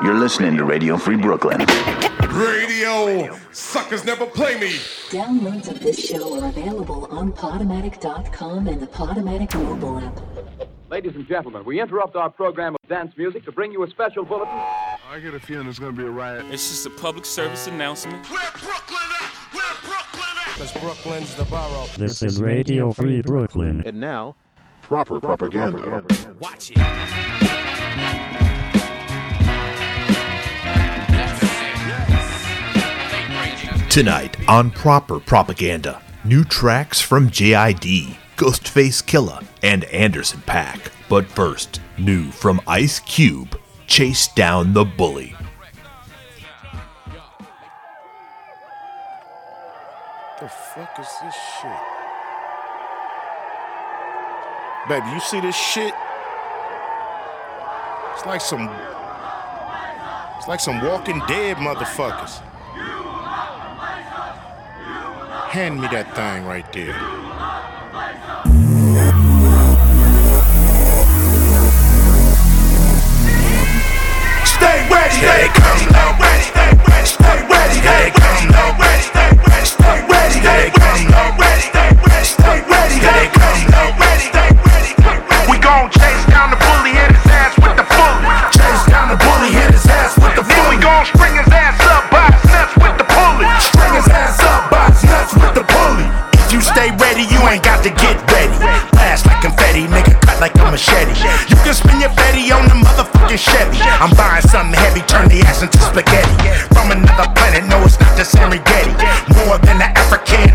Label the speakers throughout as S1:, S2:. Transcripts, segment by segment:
S1: You're listening to Radio Free Brooklyn.
S2: Radio suckers never play me.
S3: Downloads of this show are available on Podomatic.com and the Podomatic mobile app.
S4: Ladies and gentlemen, we interrupt our program of dance music to bring you a special bulletin.
S2: I get a feeling there's gonna be a riot.
S5: It's just a public service announcement.
S2: Where Brooklyn at? Where Brooklyn at?
S6: Because Brooklyn's the borough.
S7: This is Radio Free Brooklyn.
S8: And now,
S2: Proper propaganda.
S6: Watch it.
S8: Tonight on Proper Propaganda, new tracks from JID, Ghostface Killah, and Anderson .Paak. But first, new from Ice Cube, Chase Down the Bully.
S9: The fuck is this shit? Baby, you see this shit? It's like some. It's like some Walking Dead motherfuckers. Hand me that thing right there.
S10: Stay ready, stay stay ready, you ain't got to get ready. Blast like confetti, nigga cut like a machete. You can spin your Betty on the motherfucking Chevy. I'm buying something heavy, turn the ass into spaghetti. From another planet, no, it's not the Serengeti. More than the African,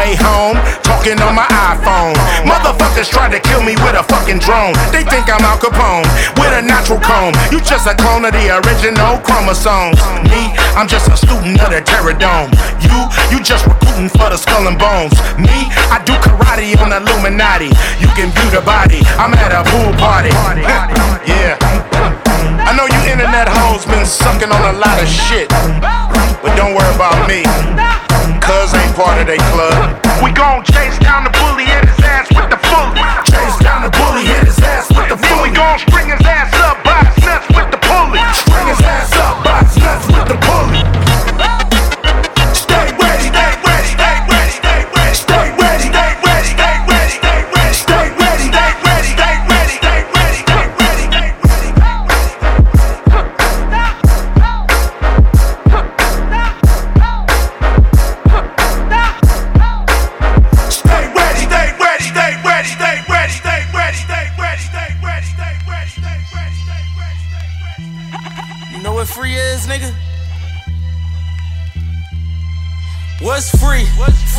S10: way home, talking on my iPhone. Motherfuckers tried to kill me with a fucking drone. They think I'm Al Capone with a natural comb. You just a clone of the original chromosomes. Me, I'm just a student of the Terror Dome. You, you just recruiting for the skull and bones. Me, I do karate on Illuminati. You can view the body. I'm at a pool party. yeah. I know you internet hoes been sucking on a lot of shit. But don't worry about me. Cuz ain't part of they club. We gon' chase down the bully, hit his ass with the fully. Chase down the bully, hit his ass with the fully. Then we gon' string his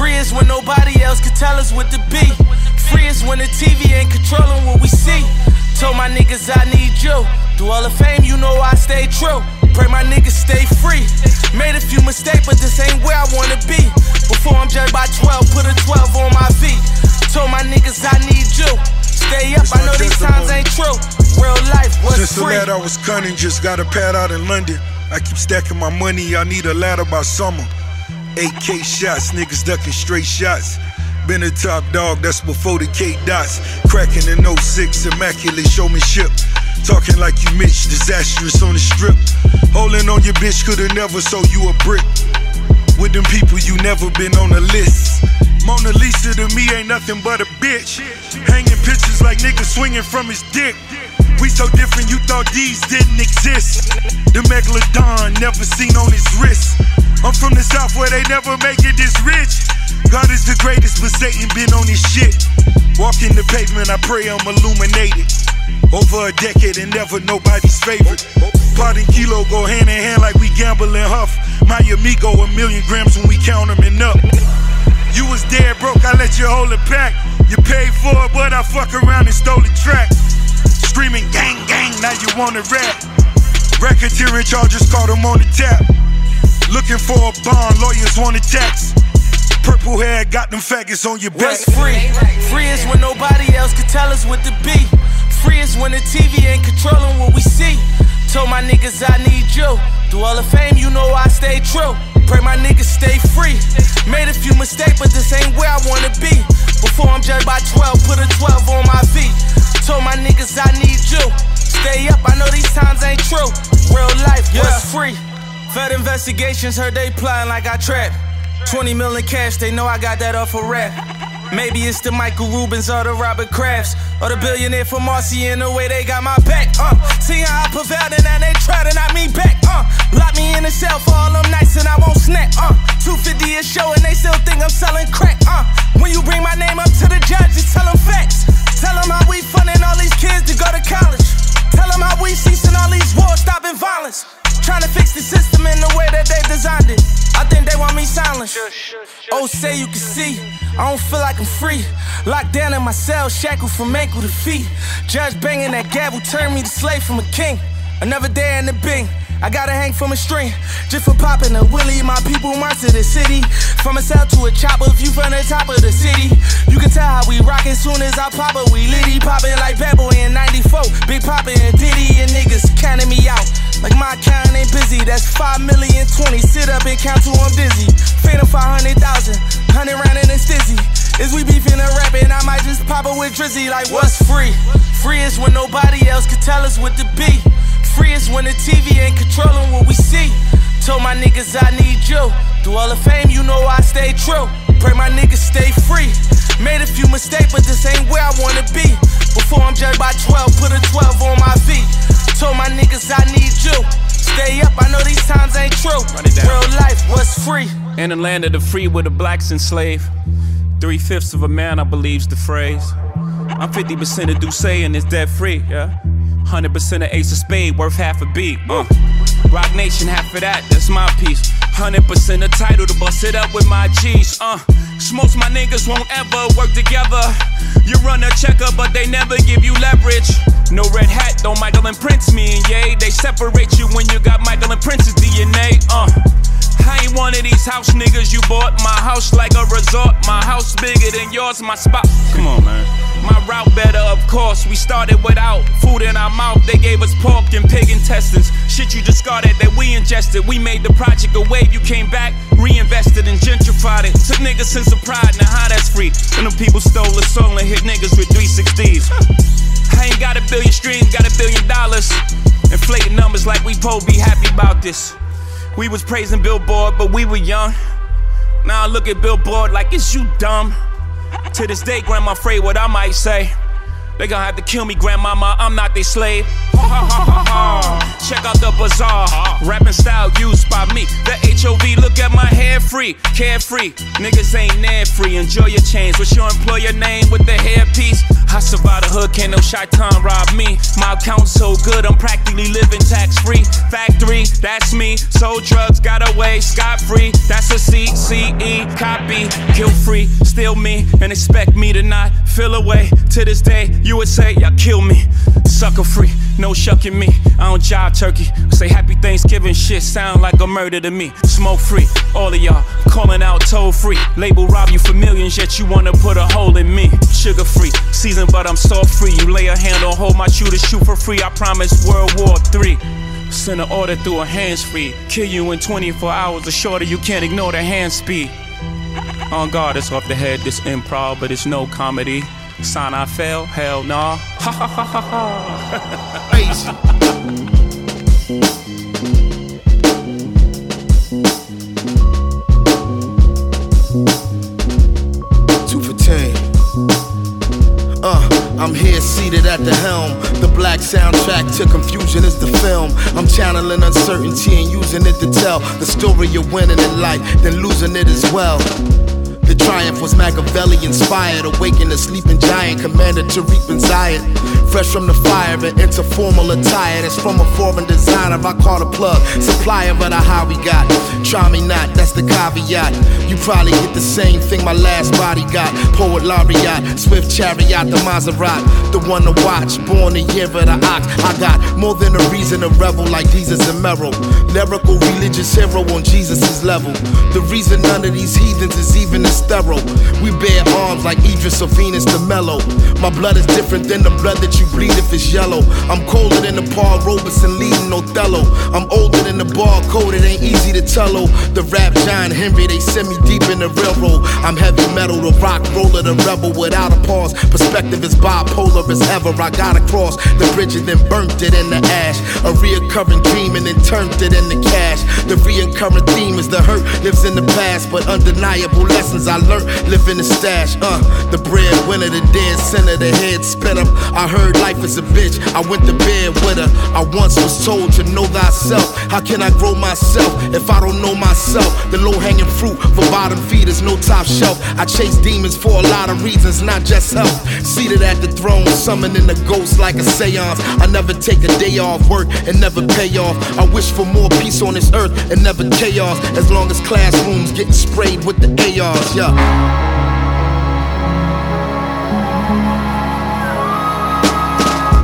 S5: free? Is when nobody else can tell us what to be. Free is when the TV ain't controlling what we see. Told my niggas I need you. Through all the fame, you know I stay true. Pray my niggas stay free. Made a few mistakes, but this ain't where I wanna be. Before I'm judged by 12, put a 12 on my feet. Told my niggas I need you. Stay up, I know these times ain't true. Real life was
S11: Since the
S5: free.
S11: lad I was cunning, just got a pad out in London. I keep stacking my money, I need a ladder by summer. 8K shots, niggas ducking straight shots. Been a top dog, that's before the K dots. Cracking in 06, immaculate showmanship. Talking like you Mitch, disastrous on the strip. Holding on your bitch, could've never sold you a brick. With them people, you never been on the list. Mona Lisa to me ain't nothing but a bitch. Hanging pictures like niggas swinging from his dick. We so different, you thought these didn't exist. The megalodon never seen on his wrist. I'm from the south where they never make it this rich. God is the greatest, but Satan been on his shit. Walking the pavement, I pray I'm illuminated. Over a decade and never nobody's favorite. Pot and kilo go hand in hand like we gamble and huff. My amigo, a million grams when we count them and up. You was dead broke, I let you hold it back. You paid for it, but I fuck around and stole the track. Screaming gang gang, now you wanna rap. Racketeering charges caught him on the tap. Looking for a bond, lawyers want a tax. Purple hair got them faggots on your back.
S5: What's free? Free is when nobody else can tell us what to be. Free is when the TV ain't controlling what we see. Told my niggas I need you. Through all the fame, you know I stay true. Pray my niggas stay free. Made a few mistakes, but this ain't where I wanna be. Before I'm judged by 12, put a 12 on my feet. Told my niggas I need you. Stay up, I know these times ain't true. Real life was free. Fed investigations heard they plotting like I trap. 20 million cash, they know I got that off a rap. Maybe it's the Michael Rubins or the Robert Krafts or the billionaire from Marcy in the way they got my back. Uh, see how I prevailed and now they try to knock me back. Uh, lock me in the cell for all them nights and I won't snap. Uh, 250 a show and they still think I'm selling crack. Uh, when you bring my name up to the judge, tell them facts. Tell them how we funding all these kids to go to college. Tell them how we ceasing all these wars, stopping violence. Trying to fix the system in the way that they designed it. I think they want me silent. Oh, say you can see. I don't feel like I'm free. Locked down in my cell, shackled from ankle to feet. Judge banging that gavel, turned me to slave from a king. Another day in the bing. I gotta hang from a string just for popping a willie. My people march to the city. From a cell to a chopper, view from the top of the city. You can tell how we rockin' soon as I pop it. We litty poppin' like Bad Boy in 94. Big Poppin' and Diddy and niggas counting me out. Like my account ain't busy. That's 5 million 20. Sit up and count till I'm dizzy. Phantom 500,000. 100 round and it's dizzy. Is we beefing and rapping? I might just pop it with Drizzy. Like, what's free? Free is when nobody else can tell us what to be. Free is when the TV ain't controlling what we see. Told my niggas I need you. Through all the fame, you know I stay true. Pray my niggas stay free. Made a few mistakes, but this ain't where I wanna be. Before I'm judged by 12, put a 12 on my feet. Told my niggas I need you. Stay up, I know these times ain't true. Real life was free. In the land of the free where the blacks enslaved. Three fifths of a man, I believe's the phrase. I'm 50% of D'Ussé and it's debt free, yeah. 100% of Ace of Spade, worth half a beat. Uh. Roc Nation, half of that, that's my piece. 100% of title to bust it up with my G's. Uh. Most my niggas won't ever work together. You run a checker, but they never give you leverage. No red hat, though Michael and Prince, me and Ye. They separate you when you got Michael and Prince's DNA. Uh. I ain't one of these house niggas you bought. My house like a resort. My house bigger than yours. My spot. Come on, man. My route better, of course. We started without food in our mouth. They gave us pork and pig intestines. Shit you discarded that we ingested. We made the project a wave. You came back, reinvested and gentrified it. Took niggas sense of pride. Now how that's free? When them people stole the soul and hit niggas with 360s. I ain't got a billion streams, got a billion dollars. Inflating numbers like we po be happy about this. We was praising Billboard, but we were young. Now I look at Billboard like it's you dumb. To this day, grandma afraid what I might say. They gonna have to kill me, grandmama. I'm not their slave. Check out the bizarre. Rapping style used by me. The HOV, look at my hair free. Carefree. Niggas ain't near free. Enjoy your chains. What's your employer name with the hairpiece? I survived the hood
S2: can't no time rob me. My account's so good, I'm practically living tax free. Factory, that's me. Sold drugs, got away scot free. That's a CCE copy. Kill free, still me, and expect me to not feel away. To this day, you would say, y'all kill me. Sucker free, no shucking me. I don't jive turkey. Say happy Thanksgiving shit sound like a murder to me. Smoke free, all of y'all calling out toll free. Label rob you for millions, yet you wanna put a hole in me. Sugar free, season, but I'm salt free. You lay a hand on hold my shooter, shoot for free. I promise World War III. Send an order through a hands free. Kill you in 24 hours or shorter, you can't ignore the hand speed. On guard, it's off the head, this improv, but it's no comedy. Sign I fail, hell nah. Ha ha ha ha ha.
S12: I'm here seated at the helm. The black soundtrack to confusion is the film. I'm channeling uncertainty and using it to tell the story of winning in life, then losing it as well. The triumph was Machiavelli inspired, awakened a sleeping giant, commanded to reap and Zion. Fresh from the fire and into formal attire, that's from a foreign designer. I call a plug, supplier, but I how we got. Try me not, that's the caveat. You probably get the same thing my last body got. Poet laureate, swift chariot, the Maserati, the one to watch. Born the year of the ox. I got more than a reason to revel like Jesus and Merrill. Lyrical religious hero on Jesus' level. The reason none of these heathens is even as thorough. We bear arms like Idris or Venus to mellow. My blood is different than the blood that you bleed if it's yellow. I'm colder than the Paul Robeson leading Othello. I'm older than the barcode, it ain't easy to tell. oh. The rap John Henry, they send me deep in the railroad. I'm heavy metal, the rock roller, the rebel without a pause. Perspective is bipolar as ever. I got across the bridge and then burnt it in the ash. A reoccurring dream and then turned it into cash. The reoccurring theme is the hurt lives in the past, but undeniable lessons I learned live in the stash. Uh, the breadwinner, the dead center, the head spinner. I heard life is a bitch. I went to bed with her. I once was told to know thyself. How can I grow myself if I don't know myself? The low hanging fruit for bottom feeders, no top shelf. I chase demons for a lot of reasons, not just health. Seated at the throne, summoning the ghost like a seance. I never take a day off work and never pay off. I wish for more peace on this earth and never chaos. As long as classrooms getting sprayed with the ARs, yeah.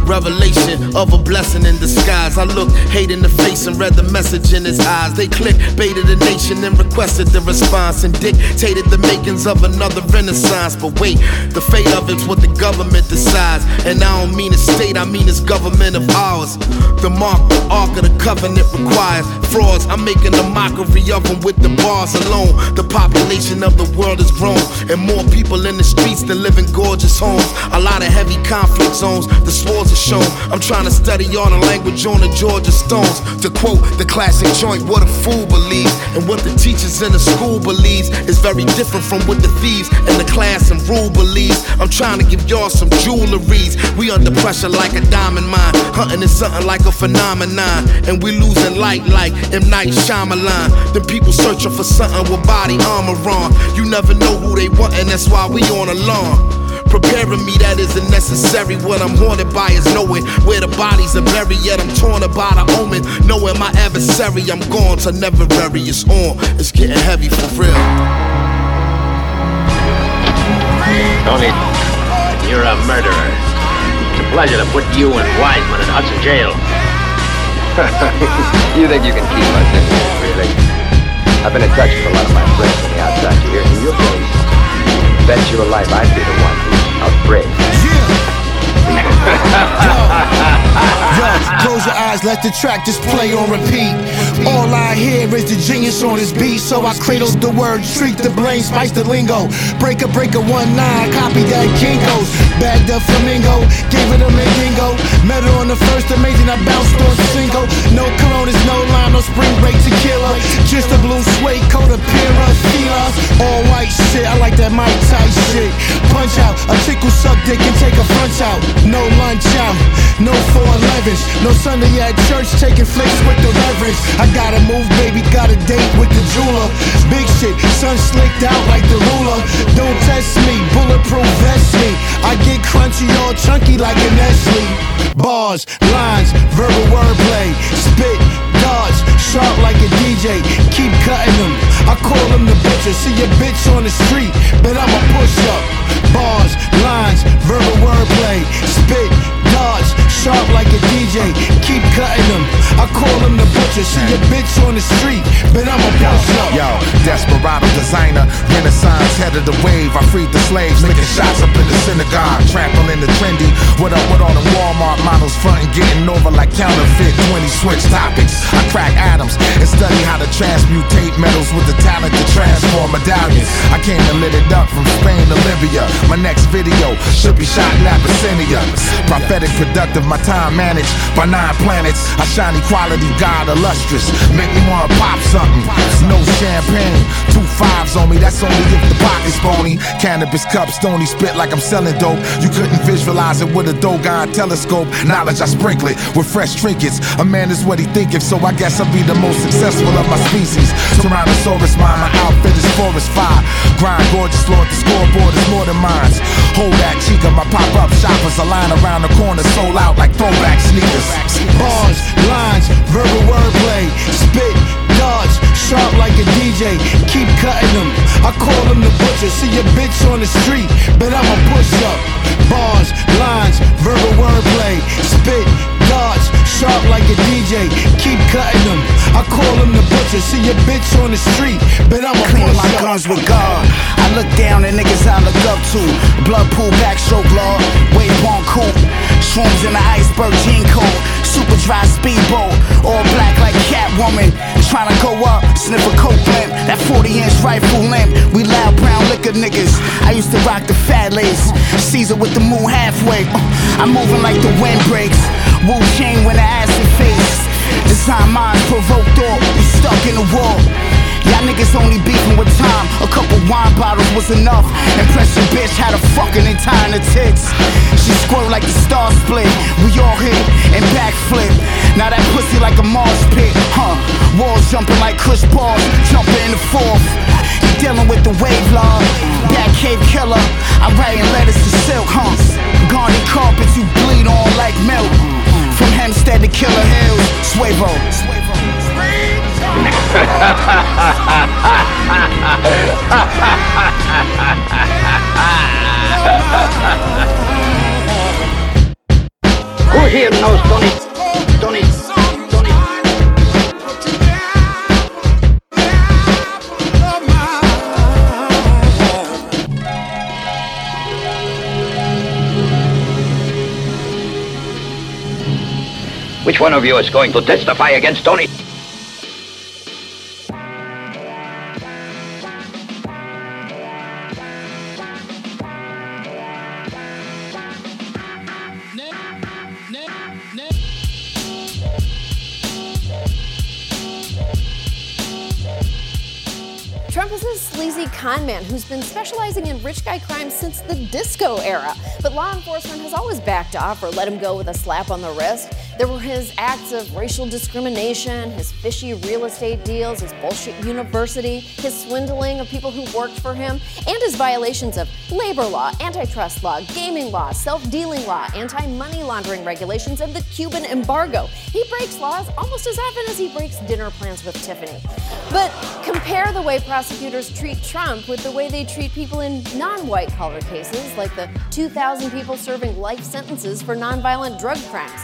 S12: Revelation of a blessing in disguise. I looked hate in the face and read the message in his eyes. They clicked, baited the nation and requested the response and dictated the makings of another renaissance. But wait, the fate of it's what the government decides. And I don't mean a state, I mean it's government of ours. The mark, the ark of the covenant requires frauds. I'm making a mockery of them with the bars alone. The population of the world has grown, and more people in the streets than live in gorgeous homes. A lot of heavy conflict zones, the swords shown. I'm trying to study all the language on the Georgia Stones. To quote the classic joint, what a fool believes, and what the teachers in the school believes is very different from what the thieves in the class and rule believes. I'm trying to give y'all some jewelries. We under pressure like a diamond mine, hunting is something like a phenomenon, and we losing light like M Night Shyamalan. Then people searching for something with body armor on. You never know who they want, and that's why we on alarm. Preparing me that isn't necessary. What I'm haunted by is knowing where the bodies are buried. Yet I'm torn about the omen. Knowing my adversary, I'm gone to never bury. It's on. It's getting heavy for real.
S13: Tony, you're a murderer. It's a pleasure to put you and Wiseman in Hudson jail.
S14: you think you can keep us in here, really? I've been in touch with a lot of my friends on the outside here. In your place, bet your life I'd be the one who's afraid.
S15: Close your eyes, let the track just play on repeat. All I hear is the genius on this beat, so I cradle the word, treat the brain, spice the lingo. Break a breaker one nine, copy that Kinko's. Bagged up flamingo, gave it a mandingo. Met her on the first amazing, I bounced on single. No coronas, no lime, no spring break tequila. Just a blue suede coat of Pira. All white shit, I like that Mike Tyson shit. Punch out, a tickle suck dick and take a punch out. No lunch out, no 411s, no Sunday at church taking flicks with the reverends. I gotta move, baby, got a date with the jeweler. Big shit, sun slicked out like the ruler. Don't test me, bulletproof vest me. I
S16: get crunchy, all chunky like a Nestle. Bars, lines, verbal wordplay, spit, darts, sharp like a DJ. Keep cutting them. I call them the butcher. See a bitch on the street, but I'm a push up. Bars, lines, verbal wordplay, spit, darts, sharp like a DJ. Keep cutting them. I call them the butcher. See a bitch on the street, but I'm a push up.
S17: Yo, desperado designer, renaissance head of the wave. I freed the slaves, licking shots up in the synagogue, trampling the trendy. What up with all the Walmart models frontin', getting over like counterfeit 20 switch topics. I crack atoms and study how to transmutate metals with the talent to transform medallions. I came and lit it up from Spain to Libya. My next video should be shot in Abyssinia. Prophetic, productive, my time managed by nine planets. I shine equality, God illustrious. Make me wanna pop something. No champagne, two fives on me. That's only if the pocket's bony. Cannabis cup, stony spit like I'm selling dope. You couldn't visualize it with a Dogon telescope. Knowledge I sprinkle it with fresh trinkets. A man is what he thinking, so I guess I'll be the most successful of my species. Tyrannosaurus mine, my outfit is forest fire. Grind gorgeous, Lord, the scoreboard is more than mine. Hold that chica, my pop-up shoppers are lying around the corner, sold out like throwback sneakers.
S16: Bars, lines, verbal wordplay, spit, darts, sharp like a DJ. Keep cutting them. I call them the butcher. See a bitch on the street, but I'm a push up. Bars, lines, verbal wordplay, spit, darts, sharp like a DJ. Keep cutting them. I call them the butcher. See a bitch on the street, but I'm a
S18: Clean my guns with God. I look down at niggas I look up to. Blood pool, backstroke law. Wave one cool. Shrooms in the iceberg, gene code. Super dry speedboat. All black like Catwoman. Tryna go up, sniff a coke limp. That 40 inch rifle limp. We loud brown liquor niggas. I used to rock the fat lace. Caesar with the moon halfway. Uh, I'm moving like the wind breaks. Wu chain when the acid face. Design minds provoke thought. We stuck in the wall. Y'all niggas only beefing with time. A couple wine bottles was enough. Impressive bitch had a fucking tying her tits. She squirt like the star split. We all hit and backflip. Now that pussy like a Mars pit, huh? Walls jumping like Chris Paul, jumping in the fourth. You dealing with the wave law. Back cave killer. I'm writing letters to silk, huh? Garnet carpets you bleed on like milk. From Hempstead to Killer Hills, Swavo.
S13: Who here knows Tony? Tony? Which one of you is going to testify against Tony?
S19: Who's been specializing in rich guy crimes since the disco era. But law enforcement has always backed off or let him go with a slap on the wrist. There were his acts of racial discrimination, his fishy real estate deals, his bullshit university, his swindling of people who worked for him, and his violations of labor law, antitrust law, gaming law, self dealing law, anti money laundering regulations, and the Cuban embargo. He breaks laws almost as often as he breaks dinner plans with Tiffany. But compare the way prosecutors treat Trump with the way they treat people in non white collar cases, like the 2,000 people serving life sentences for nonviolent drug crimes.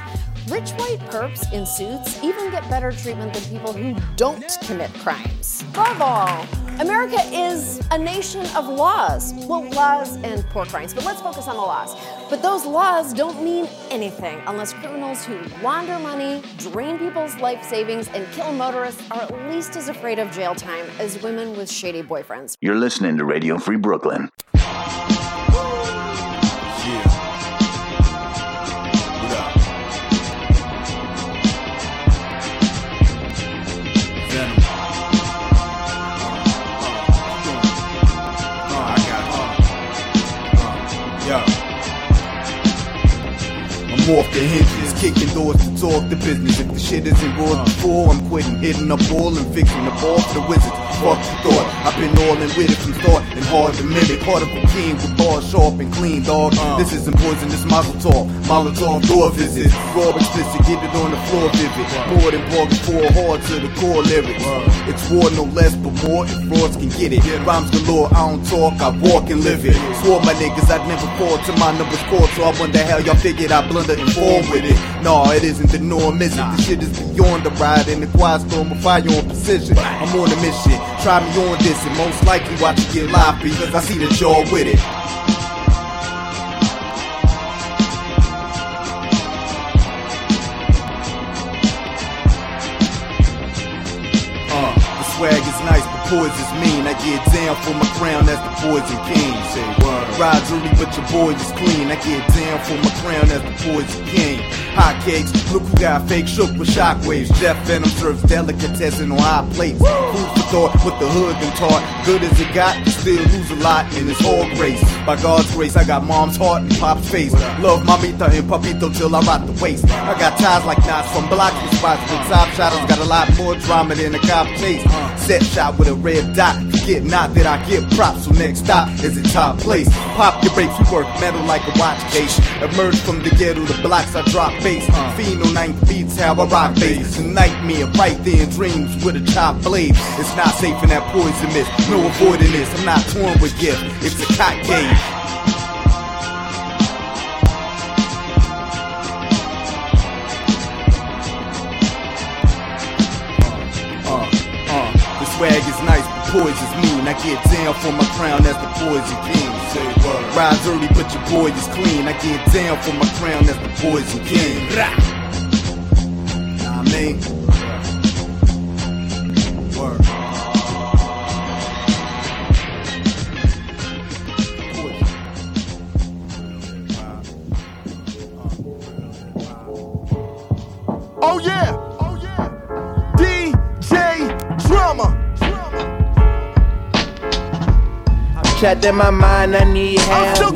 S19: Rich white perps in suits even get better treatment than people who don't commit crimes. Above all, America is a nation of laws. Well, laws and poor crimes, but let's focus on the laws. But those laws don't mean anything unless criminals who launder money, drain people's life savings, and kill motorists are at least as afraid of jail time as women with shady boyfriends.
S1: You're listening to Radio Free Brooklyn.
S20: Off the hinges, kicking doors to talk the business. If the shit isn't raw before, I'm quitting, hitting up all and fixing the ball for the wizards. Fuck you thought. I've been all in with it from start and hard to mimic. Heart of a king with bars sharp and clean, dog. Uh. This isn't poisonous mazel talk. Molotov on door visits. Raw explicit, get it on the floor vivid. More than bargain for hard to the core lyrics. It's war no less, but more if frauds can get it. Rhymes galore, I don't talk, I walk and live it. Swore my niggas I'd never fall to my numbers called, so I wonder how y'all figured I blunder and fall with it. No, it isn't the norm, is it? The shit is beyond the ride and the quiet storm of fire on precision. I'm on a mission, try me on this, and most likely watch it get live because I see that y'all with it. Uh, the swag is nice, but poison's mean. I get down for my crown that's the poison king. Say word. Ride early, but your boy is clean. I get down for my crown that's the poison king. Hot cakes, look who got fake shook with shockwaves. Jeff Venom serves delicatessen on hot plates. Food for thought with the hood and taught. Good as it got, you still lose a lot in this whole grace. By God's grace, I got mom's heart and pop's face. Love mamita and papito till I rot the waist. I got ties like knots from blocks with spots with top shotters. Got a lot more drama than a cop chase. Set shot with a red dot. Forget not that I get props. So next stop is a top place. Pop your brakes, we work metal like a watch case. Emerge from the ghetto, the blocks I drop bass. Uh. Fiend on ninth beats, how I rock bass. Nightmare, right there in dreams with a chop blade. It's not safe in that poison mist. No avoiding this. I'm not torn with gift. It's a cock gauge. Poison's mean. I get down for my crown as the poison king. Rise early, but your boy is clean. I get down for my crown as the poison king. Rah. Nah, I mean. Word.
S21: Trapped in my mind, I need help.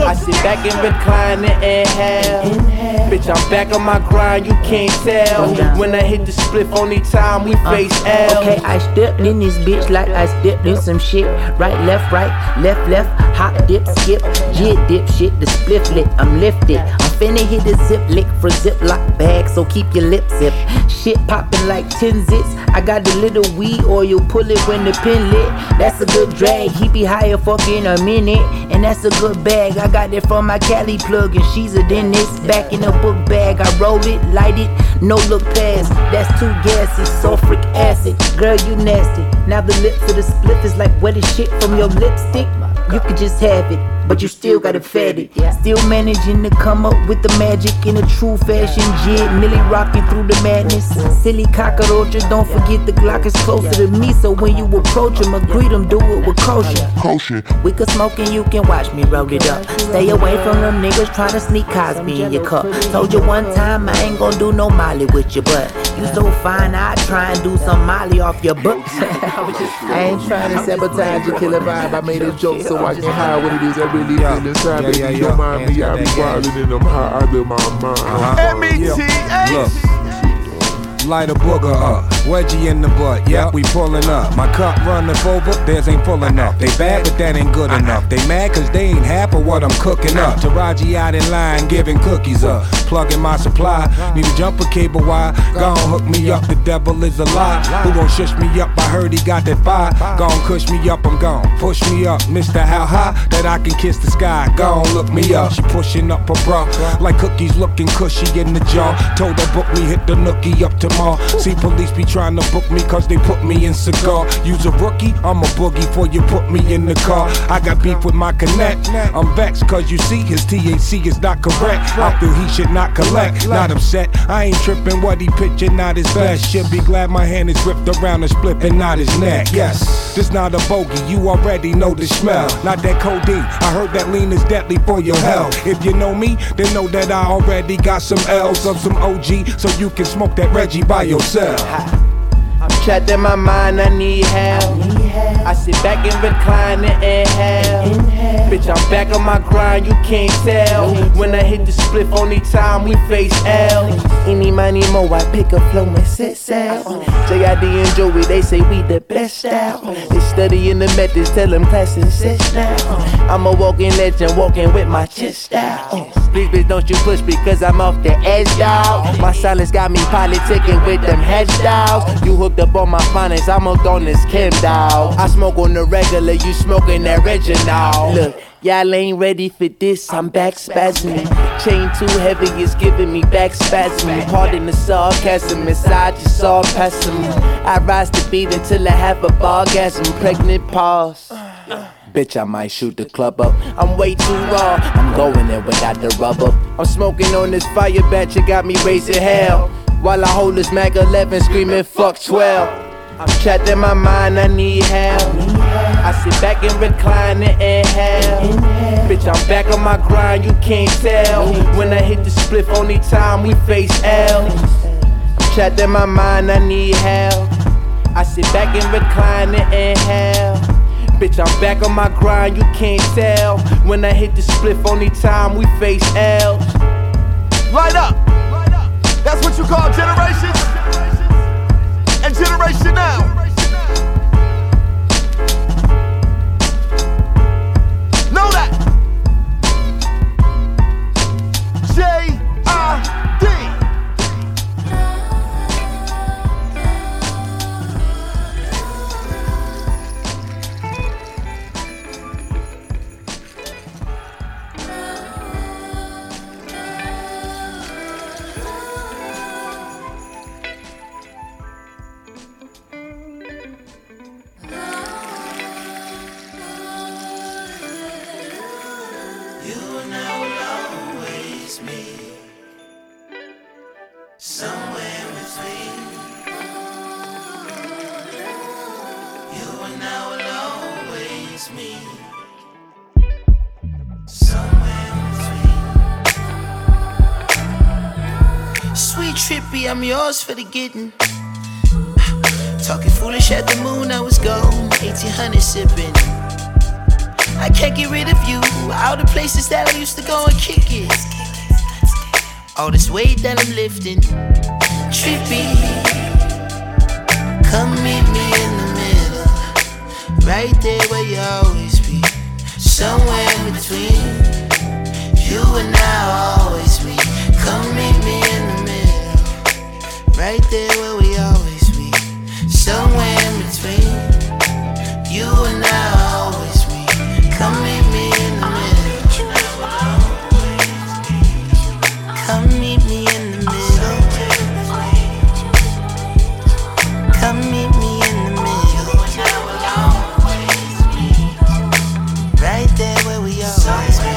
S21: I sit back and recline and inhale. Bitch, I'm back on my grind, you can't tell. When I hit the spliff, only time we uh, face L.
S22: Okay, I stepped in this bitch like I stepped in some shit. Right, left, right, left, left, hop, dip, skip, jit, dip, shit, the spliff lit, I'm lifted. I'm finna hit the zip lick for a ziploc bag, so keep your lips zip. Shit popping like 10 zits. I got the little weed oil, pull it when the pin lit. That's a good drag, he be higher fucking a minute. And that's a good bag, I got it from my Cali plug, and she's a dentist. Back in a book bag, I roll it, light it, no look past. That's too gassy, sulfuric acid. Girl, you nasty. Now the lips of the split is like wet as shit from your lipstick. You could just have it, but you still gotta fed it. Still managing to come up with the magic in a true fashion jig. Millie rocking through the madness. Silly cockroaches, don't forget the Glock is closer to me. So when you approach him, greet him, do it with caution.
S10: Caution.
S22: We can smoke and you can watch me roll it up. Stay away from them niggas trying to sneak Cosby in your cup. Told you one time I ain't gonna do no Molly with you, but you so fine, I try and do some Molly off your butt.
S23: I ain't trying to sabotage your killer vibe. I made a joke so I can hide what it is I really feel inside.
S24: Yeah,
S23: Baby,
S24: yeah, yeah.
S23: don't mind me, I be wildin' and I'm high out of my mind.
S24: Uh-huh. Look. Light a booger up, wedgie in the butt, yep, we pulling up. My cup running over, theirs ain't pulling up. They bad, but that ain't good enough. They mad cause they ain't half of what I'm cooking up. Taraji out in line, giving cookies up. Plugging my supply, need a jumper cable wire. Gon' hook me up, the devil is a lie. Who gon' shush me up? I heard he got that fire. Gon' cush me up, I'm gone. Push me up, Mr. How high that I can kiss the sky. Gon' look me up. She pushing up her bra, like cookies looking cushy in the jar. Told her book me, hit the nookie up tomorrow. See police be trying to book me cause they put me in cigar. Use a rookie, I'm a boogie for you put me in the car. I got beef with my connect. I'm vexed cause you see his THC is not correct. I feel he should not collect. Not upset, I ain't tripping what he pitching, not his best. Should be glad my hand is ripped around and split and not his neck. Yes, this not a bogey, you already know the smell. Not that codeine, I heard that lean is deadly for your health. If you know me, then know that I already got some L's of some OG, so you can smoke that Reggie by yourself.
S21: I'm trapped in my mind, I need help. I sit back and recline and inhale. Bitch, I'm back on my grind, you can't tell. When I hit the split, only time we face L. Any money more, I pick up flow and set sail. JID and Joey, they say we the best out. They studying the methods, tell them class and sit down. I'm a walking legend, walking with my chest out. Please, bitch, don't you push because I'm off the edge, dog. My silence got me politicking with them hedge dogs. You hooked up on my finance, I'm hooked on this Kim dog. I smoke on the regular, you smoking that Reginald. Look. Y'all ain't ready for this, I'm back spasming. Chain too heavy, it's giving me back spasming. Pardon the sarcasm, inside you saw past I rise to beat until I have a bargasm. Pregnant pause. Bitch, I might shoot the club up. I'm way too raw. I'm going in without the rubber. I'm smoking on this fire batch, it got me raising hell. While I hold this Mag 11 screaming fuck 12. I'm trapped in my mind, I need help. I sit back and recline and inhale. Bitch, I'm back on my grind, you can't tell. When I hit the split, only time we face L. I'm trapped in my mind, I need help. I sit back and recline and inhale. Bitch, I'm back on my grind, you can't tell. When I hit the split, only time we face L.
S25: Light up! That's what you call generations? Generation now.
S26: I'm yours for the getting. Talking foolish at the moon, I was gone. 1800 sipping. I can't get rid of you. All the places that I used to go and kick it. All this weight that I'm lifting. Trippy. Come meet me in the middle. Right there where you always be. Somewhere in between. You and I always be. Come meet me in. Right there where we always be. Somewhere in between. You and I always meet. Come meet me in the middle. Come meet me in the middle. Come meet me in the middle. Right there where we always be.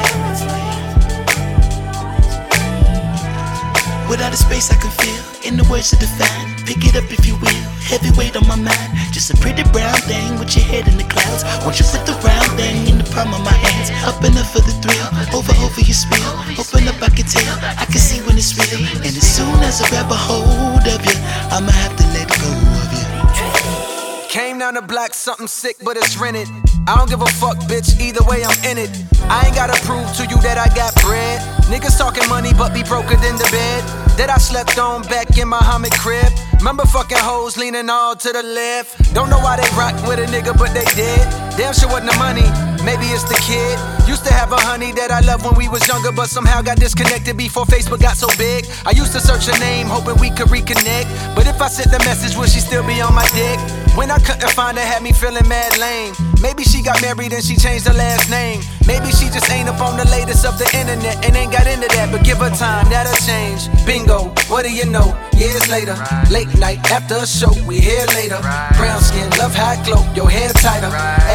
S26: Without a space I can feel, in the words of the fan. Pick it up if you will, heavyweight on my mind. Just a pretty brown thing with your head in the clouds. Won't you put the round thing in the palm of my hands? Up up for the thrill, over over your spill. Open up, I can tell, I can see when it's real. And as soon as I grab a hold of you, I'ma have to let go of you.
S27: Came down the block, something sick, but it's rented. I don't give a fuck, bitch, either way I'm in it. I ain't gotta prove to you that I got bread. Niggas talking money, but be broker than the bed. That I slept on back in my Muhammad crib. Remember fucking hoes leaning all to the left. Don't know why they rock with a nigga, but they did. Damn sure wasn't the money, maybe it's the kid. Used to have a honey that I loved when we was younger, but somehow got disconnected before Facebook got so big. I used to search her name, hoping we could reconnect. But if I sent the message, would she still be on my dick? When I couldn't find her, had me feeling mad lame. Maybe she got married and she changed her last name. Maybe she just ain't up on the latest of the internet and ain't got into that. But give her time, that'll change. Bingo, what do you know? Years later, late night after a show, we here later. Brown skin, love high glow, your hair tighter.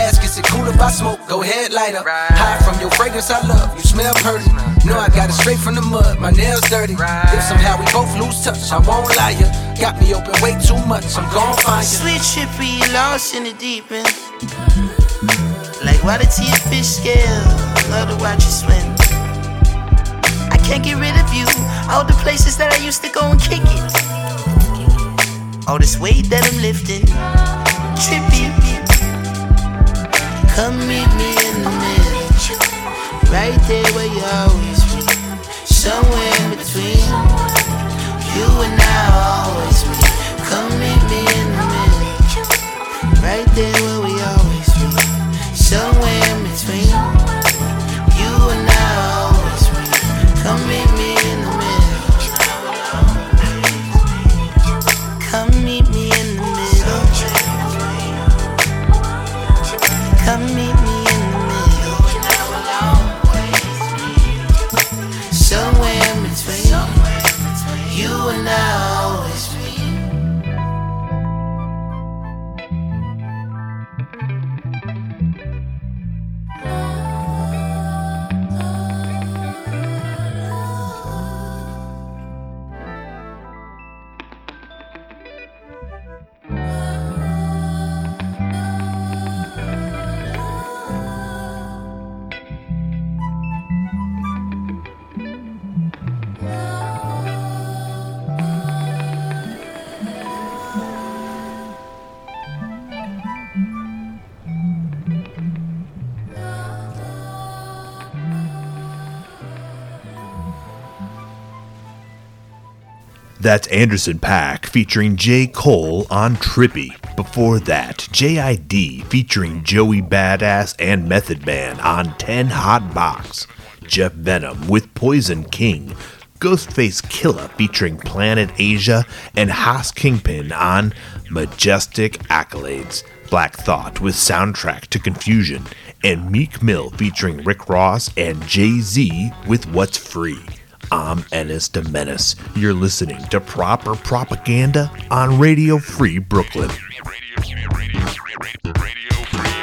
S27: Ask, is it cool if I smoke? Go ahead, lighter. High from your fragrance, I love. You smell pretty. Know I got it straight from the mud, my nails dirty. If somehow we both lose touch, I won't lie ya. Got me open way too much, I'm gon' find ya.
S26: Sweet trippy, lost in the deep end. Like why the your fish scale, love to watch you swim. I can't get rid of you, all the places that I used to go and kick it. All this weight that I'm lifting, trippy. Come meet me in the middle.
S22: Right there where you always be. Somewhere in between. You and I always meet. Come meet me in the middle. Right there
S8: That's Anderson .Paak featuring J. Cole on Trippy. Before that, JID featuring Joey Bada$$ and Method Man on 10 Hot Box. Jeff Venom with Poizon King. Ghostface Killah featuring Planet Asia and Hus KingPin on Majestic Accolades. Black Thought with Soundtrack to Confusion. And Meek Mill featuring Rick Ross and Jay Z with What's Free. I'm Ennis the Menace. You're listening to Proper Propaganda on Radio Free Brooklyn.
S5: quite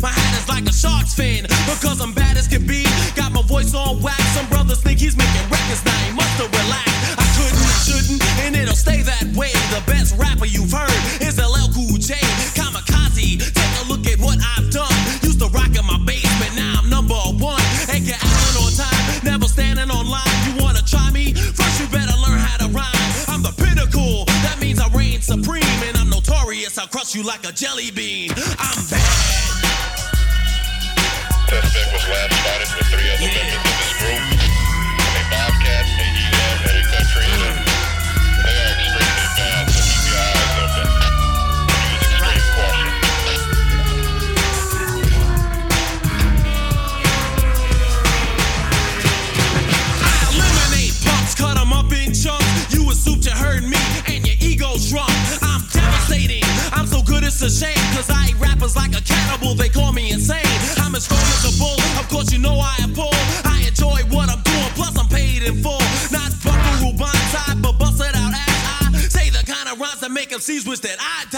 S5: my hat is like a shark's fin. Because I'm bad as can be, got my voice on wax. Some brothers think he's making records, now he must have relaxed. I couldn't, shouldn't, and it'll stay that way. The best rapper you've heard is LL Cool J. Kamikaze, take a look at what I've done. Used to rock in my basement, now I'm number one. Ain't get Allen on time, never standing on line. You wanna try me? First you better learn how to rhyme. I'm the pinnacle, that means I reign supreme. And I'm notorious, I'll crush you like a jelly bean. I'm bad.
S28: They
S5: call me insane. I'm as strong as a bull, of course you know I am pull. I enjoy what I'm doing, plus I'm paid in full. Not buckaroo banzai, but bust it out as I say the kind of rhymes that make MCs wish that I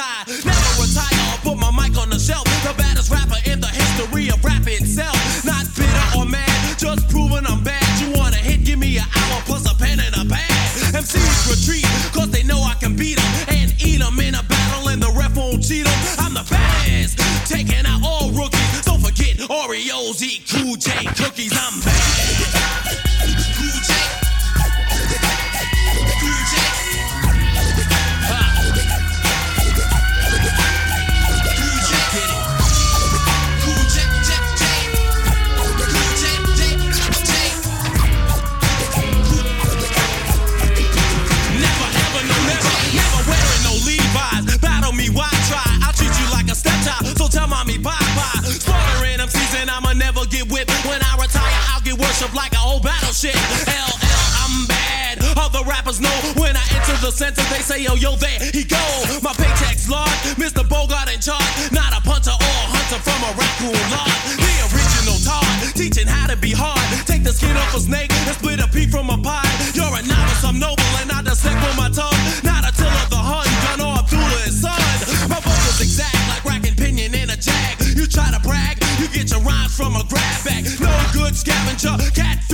S5: battleship. LL, I'm bad. Other rappers know when I enter the center, they say, yo, yo, there he go. My paycheck's large, Mr. Bogart in charge. Not a punter or a hunter from a raccoon lodge. The original Todd, teaching how to be hard. Take the skin off a snake and split a pea from a pie. You're a novice, I'm noble, and I dissect with my tongue. Not a till of the Hun, gun or Abdullah his son. My vocals exact like racking pinion in a jag. You try to brag, you get your rhymes from a grab bag. No good scavenger, catfish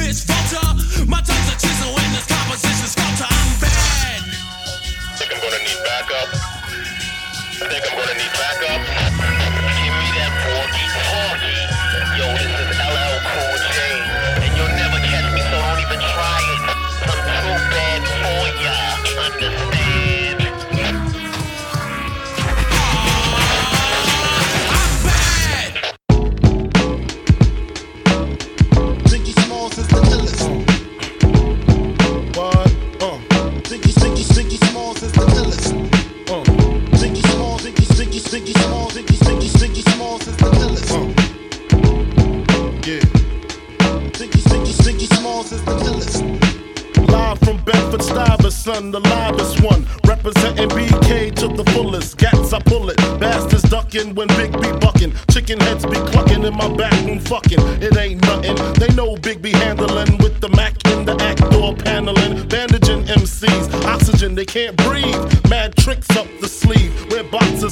S5: I'm
S28: gonna need backup.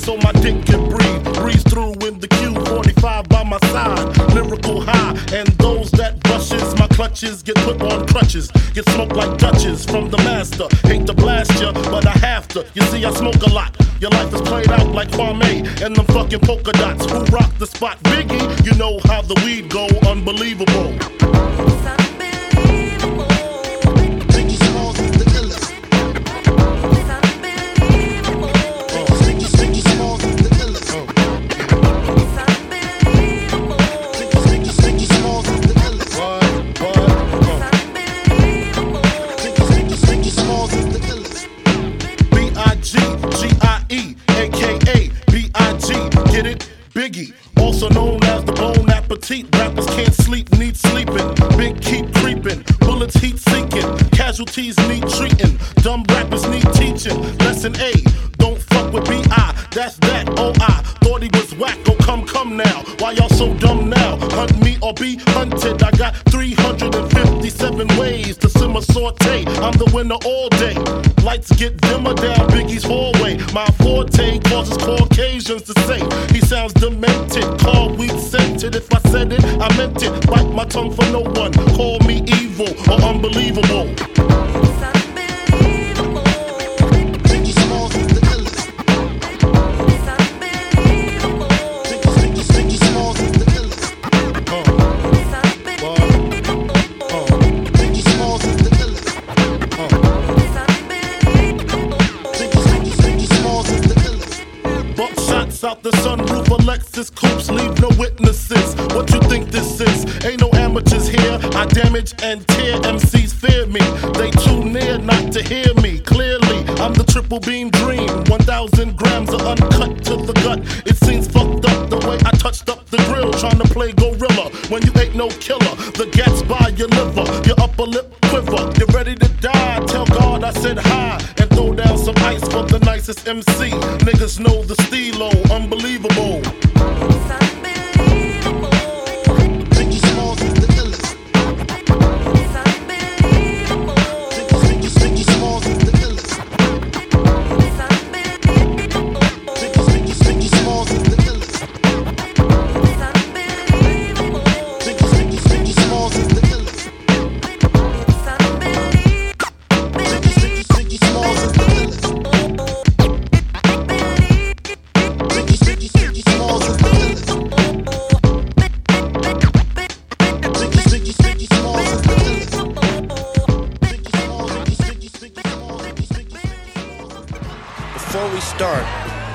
S28: So
S29: my dick can breathe. Breeze through in the Q45 by my side. Lyrical high. And those that brushes my clutches get put on crutches. Get smoked like Dutches from the master. Hate to blast ya, but I have to. You see, I smoke a lot. Your life is played out like Kwame and them fucking polka dots. Who rock the spot? Biggie, you know how the weed go. Unbelievable. Amateurs here. I damage and tear MCs fear me. They too near not to hear me clearly. I'm the triple beam dream. 1,000 grams of uncut to the gut. It seems fucked up the way I touched up the grill, trying to play gorilla. When you ain't no killer, the gas by your liver, your upper lip quiver. You're ready to die. Tell God I said hi and throw down some ice for the nicest MC. Niggas know the stilo, unbelievable.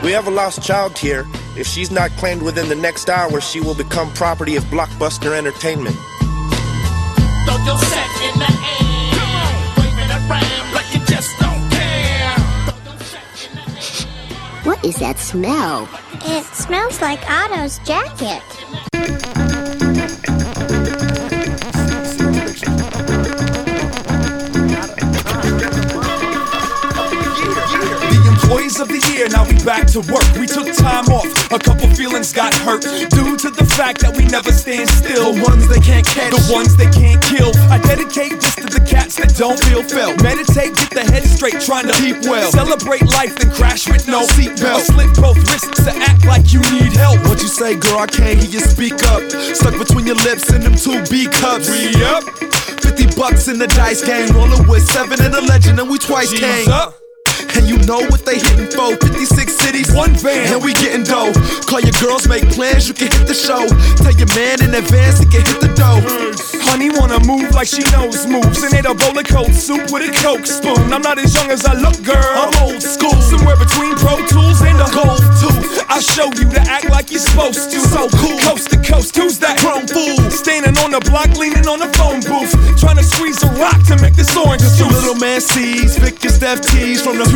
S30: We have a lost child here. If she's not claimed within the next hour, she will become property of Blockbuster Entertainment.
S31: Throw your sack in the air. Wave it around like you just don't care.
S32: What is that smell?
S33: It smells like Otto's jacket.
S34: Of the year, now we back to work. We took time off, a couple feelings got hurt due to the fact that we never stand still. The ones they can't catch, the ones they can't kill. I dedicate this to the cats that don't feel felt. Meditate, get the head straight, trying to keep well. Celebrate life, then crash with no seatbelt. Slit both wrists to act like you need help.
S20: What you say, girl? I can't hear you speak up. Stuck between your lips and them two B cups.
S34: We up.
S20: 50 bucks in the dice game. Rolling with seven and a legend, and we twice
S34: G's
S20: came.
S34: up.
S20: Know what they hitting for 56 cities,
S34: one van,
S20: and we getting dough. Call your girls, make plans, you can hit the show. Tell your man in advance he can hit the dough.
S34: Honey wanna move like she knows moves and ate a bowl of cold soup with a coke spoon. I'm not as young as I look, girl.
S20: I'm old school.
S34: Somewhere between Pro Tools and a gold tooth. I'll show you to act like you're supposed to.
S20: So cool.
S34: Coast to coast, who's that?
S20: Chrome fool.
S34: Standing on the block, leaning on the phone booth. Trying to squeeze a rock to make this orange juice.
S20: little man sees Vic and Steph T's from the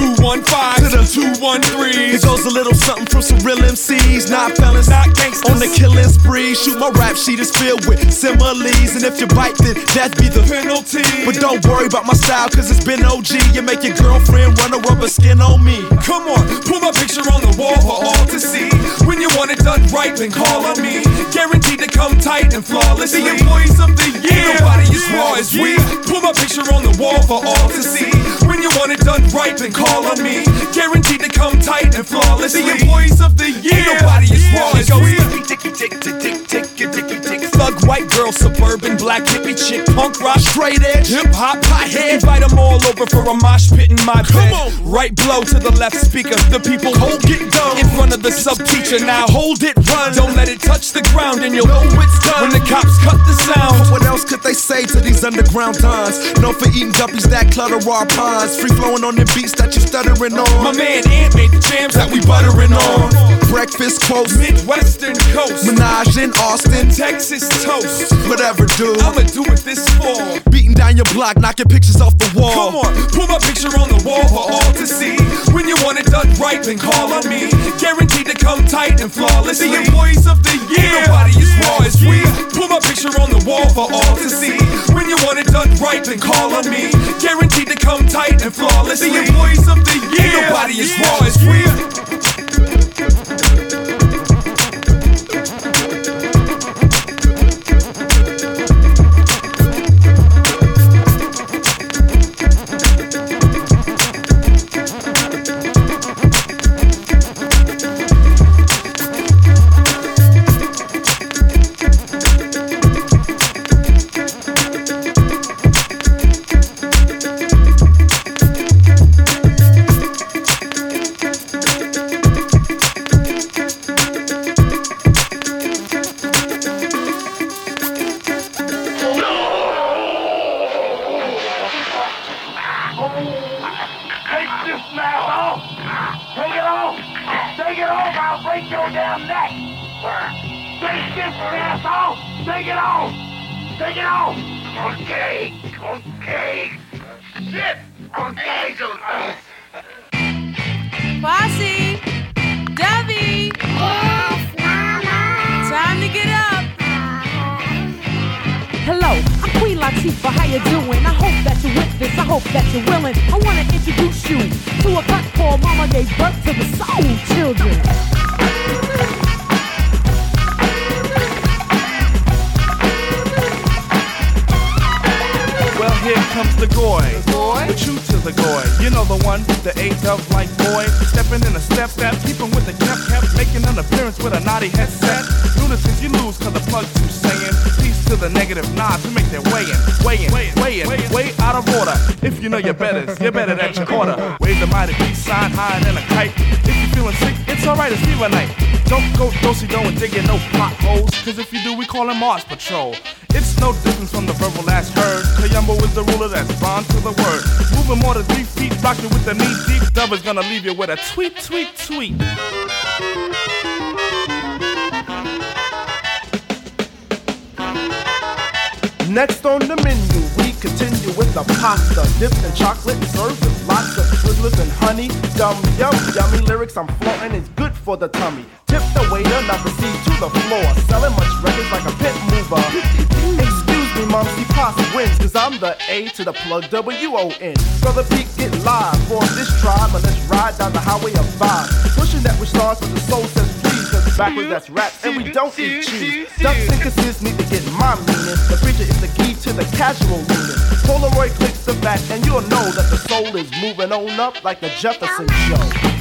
S34: 215 to the 213.
S20: It goes a little something from some real MCs, not fellas,
S34: Not gangsters.
S20: on the killing spree. Shoot my rap sheet is filled with similes, and if you bite, then that be the
S34: penalty.
S20: But don't worry about my style, cause it's been OG. You make your girlfriend run a rubber skin on me.
S34: Come on, put my picture on the wall for all to see. When you want it done right, then call on me. Guaranteed to come tight and flawlessly. The employees of the year. Ain't nobody as raw as we. Put my picture on the wall for all to see. When you want it done right, then call on me. Guaranteed to come tight and flawlessly. The employees of the year. Ain't nobody as raw as we. Ticky, tick, tick, tick, tick, tick, tick, tick. Thug white girl, suburban black hippie chick, punk rock,
S20: Straight edge.
S34: hip hop, pothead. Invite them all over for a mosh pit in my
S20: Come
S34: bed.
S20: on.
S34: Right blow to the left speaker. The people hold it down in front of the sub teacher. Now hold it, run. Don't let it touch the ground, and you'll
S20: Know it's done.
S34: when the cops cut the sound.
S20: What else could they say to these underground dons? Known for eating guppies that clutter our ponds. Free flowing on the beats that you stuttering on.
S34: My man Ant made the jams that we buttering on.
S20: Breakfast quotes.
S34: Midwestern
S20: Minaj in Austin.
S34: Texas toast.
S20: Whatever, dude.
S34: I'ma do it this fall.
S20: Beating down your block, knocking pictures off the wall.
S34: Come on, put my picture on the wall for all to see. When you want it done right, then call on me. Guaranteed to come tight and flawlessly. The employees of the year. Ain't nobody as raw as we. Put my picture on the wall for all to see. When you want it done right, then call on me. Guaranteed to come tight and flawlessly. The employees of the year. Ain't nobody as raw as we.
S35: Here comes the goy. The true to the goy. You know the one, the eight of like boy. Stepping in a step step, keeping with the kept kept, making an appearance with a naughty headset. Lunatics, you lose cause the plug's too saying. Peace to the negative nods who make their way in, way in, way in, way out of order. If you know your betters, you're better at your order. Wave the mighty peace sign higher than a kite. If you're feeling sick, it's alright, it's fever night. Don't go dosey do and dig in no potholes, cause if you do, we call it Mars Patrol.
S36: It's no difference from the verbal last heard. Kayumbo is the ruler that's bond to the word. Moving more than three feet, rocking with the knee deep. Dub is gonna leave you with a tweet, tweet, tweet.
S33: Next on the menu, continue with the pasta dipped in chocolate, served with lots of twizzlers and honey. Yum, yum, yummy lyrics I'm flaunting is good for the tummy. Tip the waiter, now proceed to the floor. Selling much records like a pit mover. Excuse me, mom, see pasta wins, cause I'm the A to the plug W-O-N. Brother Pete, get live for this tribe, and let's ride down the highway of vibe. Pushing that which starts with the soul says backwards that's rap, and we don't eat cheese. Ducks and consists need to get my meaning. The preacher is the key to the casual meaning. Polaroid clicks the back, and you'll know that the soul is moving on up like the Jefferson Show.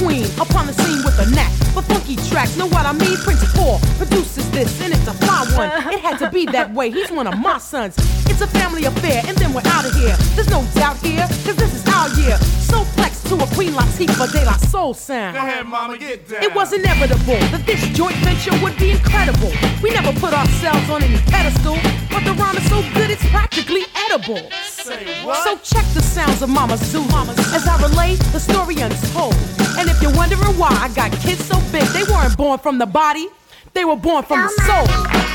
S37: Queen, upon the scene with a knack for funky tracks. Know what I mean? Prince Paul produces this, and it's a fly one. It had to be that way. He's one of my sons. It's a family affair, and then we're out of here. There's no doubt here, cause this is our year. So flex to a Queen Latifah De La Soul sound.
S36: Go ahead, mama, get down.
S37: It was inevitable that this joint venture would be incredible. We never put ourselves on any pedestal, but the rhyme is so good it's practically edible.
S36: Say what?
S37: So check the sounds of Mama Zulu as I relate the story untold. And if you're wondering why I got kids so big, they weren't born from the body, they were born from the soul.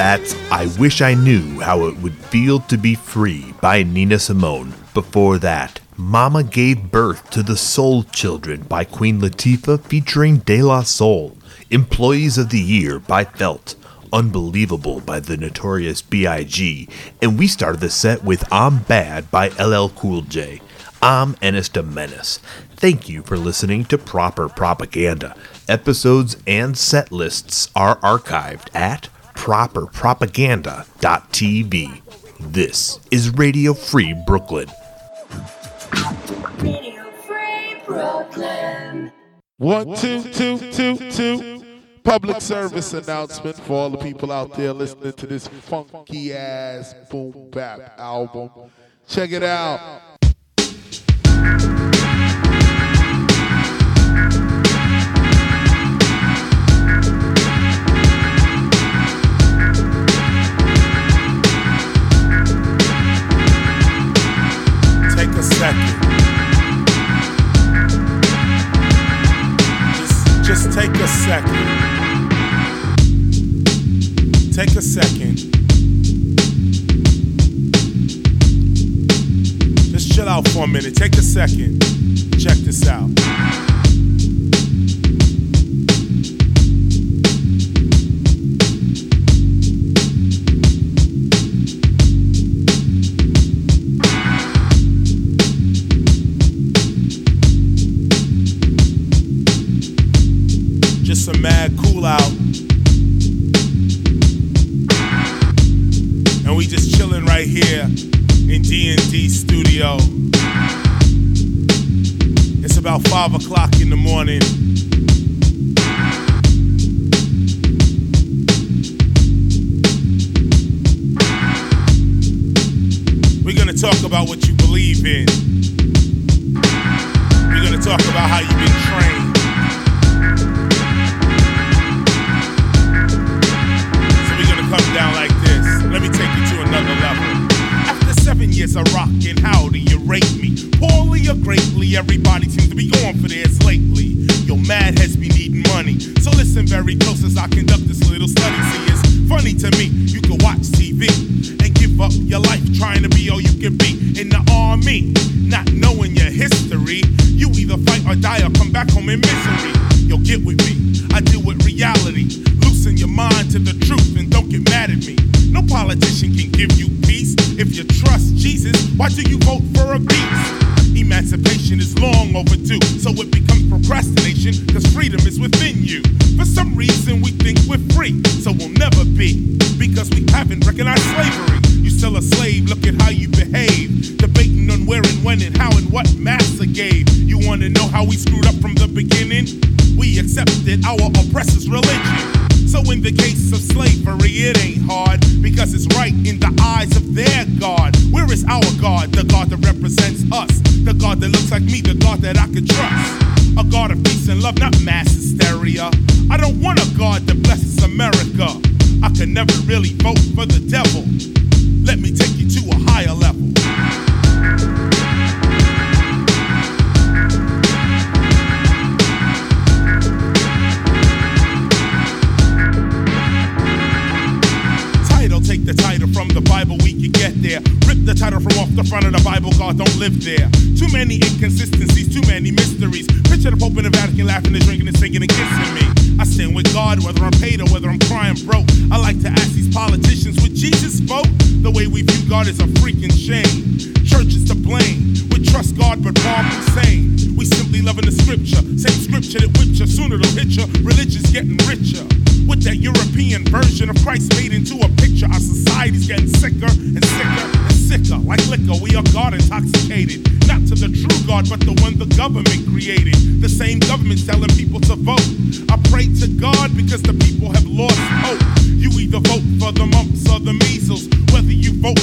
S38: That's I Wish I
S8: Knew How It Would Feel to Be Free by Nina Simone. Before that, Mama Gave Birth to the Soul Children by Queen Latifah featuring De La Soul. Employees of the Year by Felt. Unbelievable by the notorious B.I.G. And we started the set with I'm Bad by LL Cool J. I'm Ennis de Menace. Thank you for listening to Proper Propaganda. Episodes and set lists are archived at properpropaganda.tv. This is Radio Free Brooklyn. Radio Free Brooklyn.
S39: One, two, two, two, two. Public service announcement for all the people out there listening to this funky ass boom bap album. Check it out.
S36: one minute, take the second. Check this out.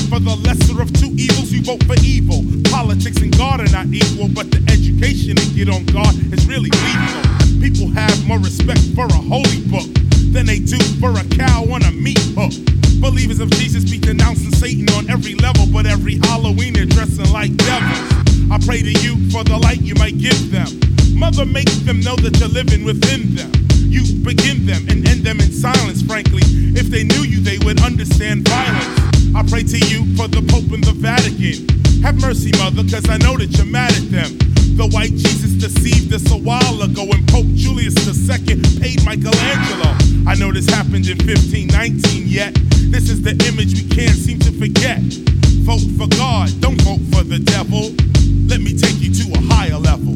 S36: For the lesser of two evils, you vote for evil. Politics and God are not equal, but the education they get on God is really lethal. People have more respect for a holy book than they do for a cow on a meat hook. Believers of Jesus be denouncing Satan on every level, but every Halloween they're dressing like devils. I pray to you for the light you might give them. Mother, make them know that you're living within them. You begin them and end them in silence, frankly. If they knew you, they would understand violence. I pray to you for the Pope and the Vatican. Have mercy, mother, cause I know that you're mad at them. The white Jesus deceived us a while ago when Pope Julius II paid Michelangelo. I know this happened in 1519, yet this is the image we can't seem to forget. Vote for God, don't vote for the devil. Let me take you to a higher level.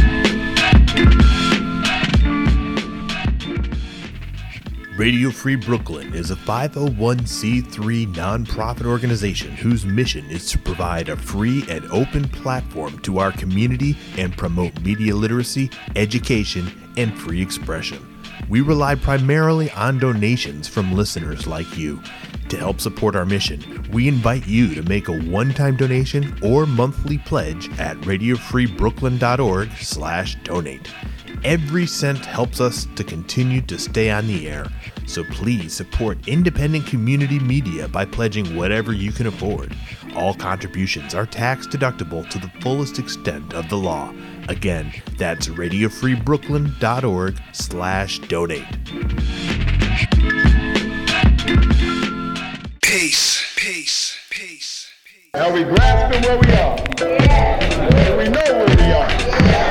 S8: Radio Free Brooklyn is a 501c3 nonprofit organization whose mission is to provide a free and open platform to our community and promote media literacy, education, and free expression. We rely primarily on donations from listeners like you. To help support our mission, we invite you to make a one-time donation or monthly pledge at radiofreebrooklyn.org/donate. Every cent helps us to continue to stay on the air, so please support independent community media by pledging whatever you can afford. All contributions are tax deductible to the fullest extent of the law. Again, that's radiofreebrooklyn.org slash donate.
S40: Peace, peace, peace.
S41: Are we grasping where we are? Yeah. We know where we are. Turn,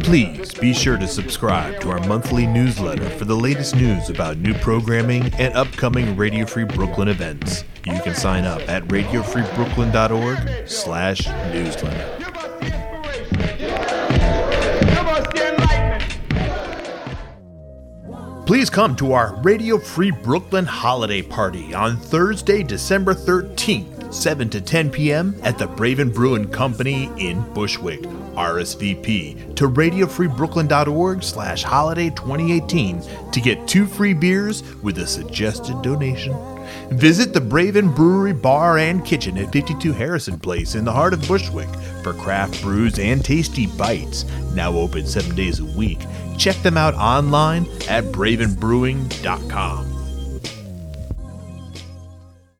S8: Please be sure to subscribe to our monthly newsletter for the latest news about new programming and upcoming Radio Free Brooklyn events. You can sign up at radiofreebrooklyn.org slash newsletter. Please come to our Radio Free Brooklyn holiday party on Thursday, December 13th, 7 to 10 p.m. at the Braven Brewing Company in Bushwick. RSVP to radiofreebrooklyn.org slash holiday 2018 to get two free beers with a suggested donation. Visit the Braven Brewery Bar and Kitchen at 52 Harrison Place in the heart of Bushwick for craft brews and tasty bites, now open seven days a week. Check them out online at bravenbrewing.com.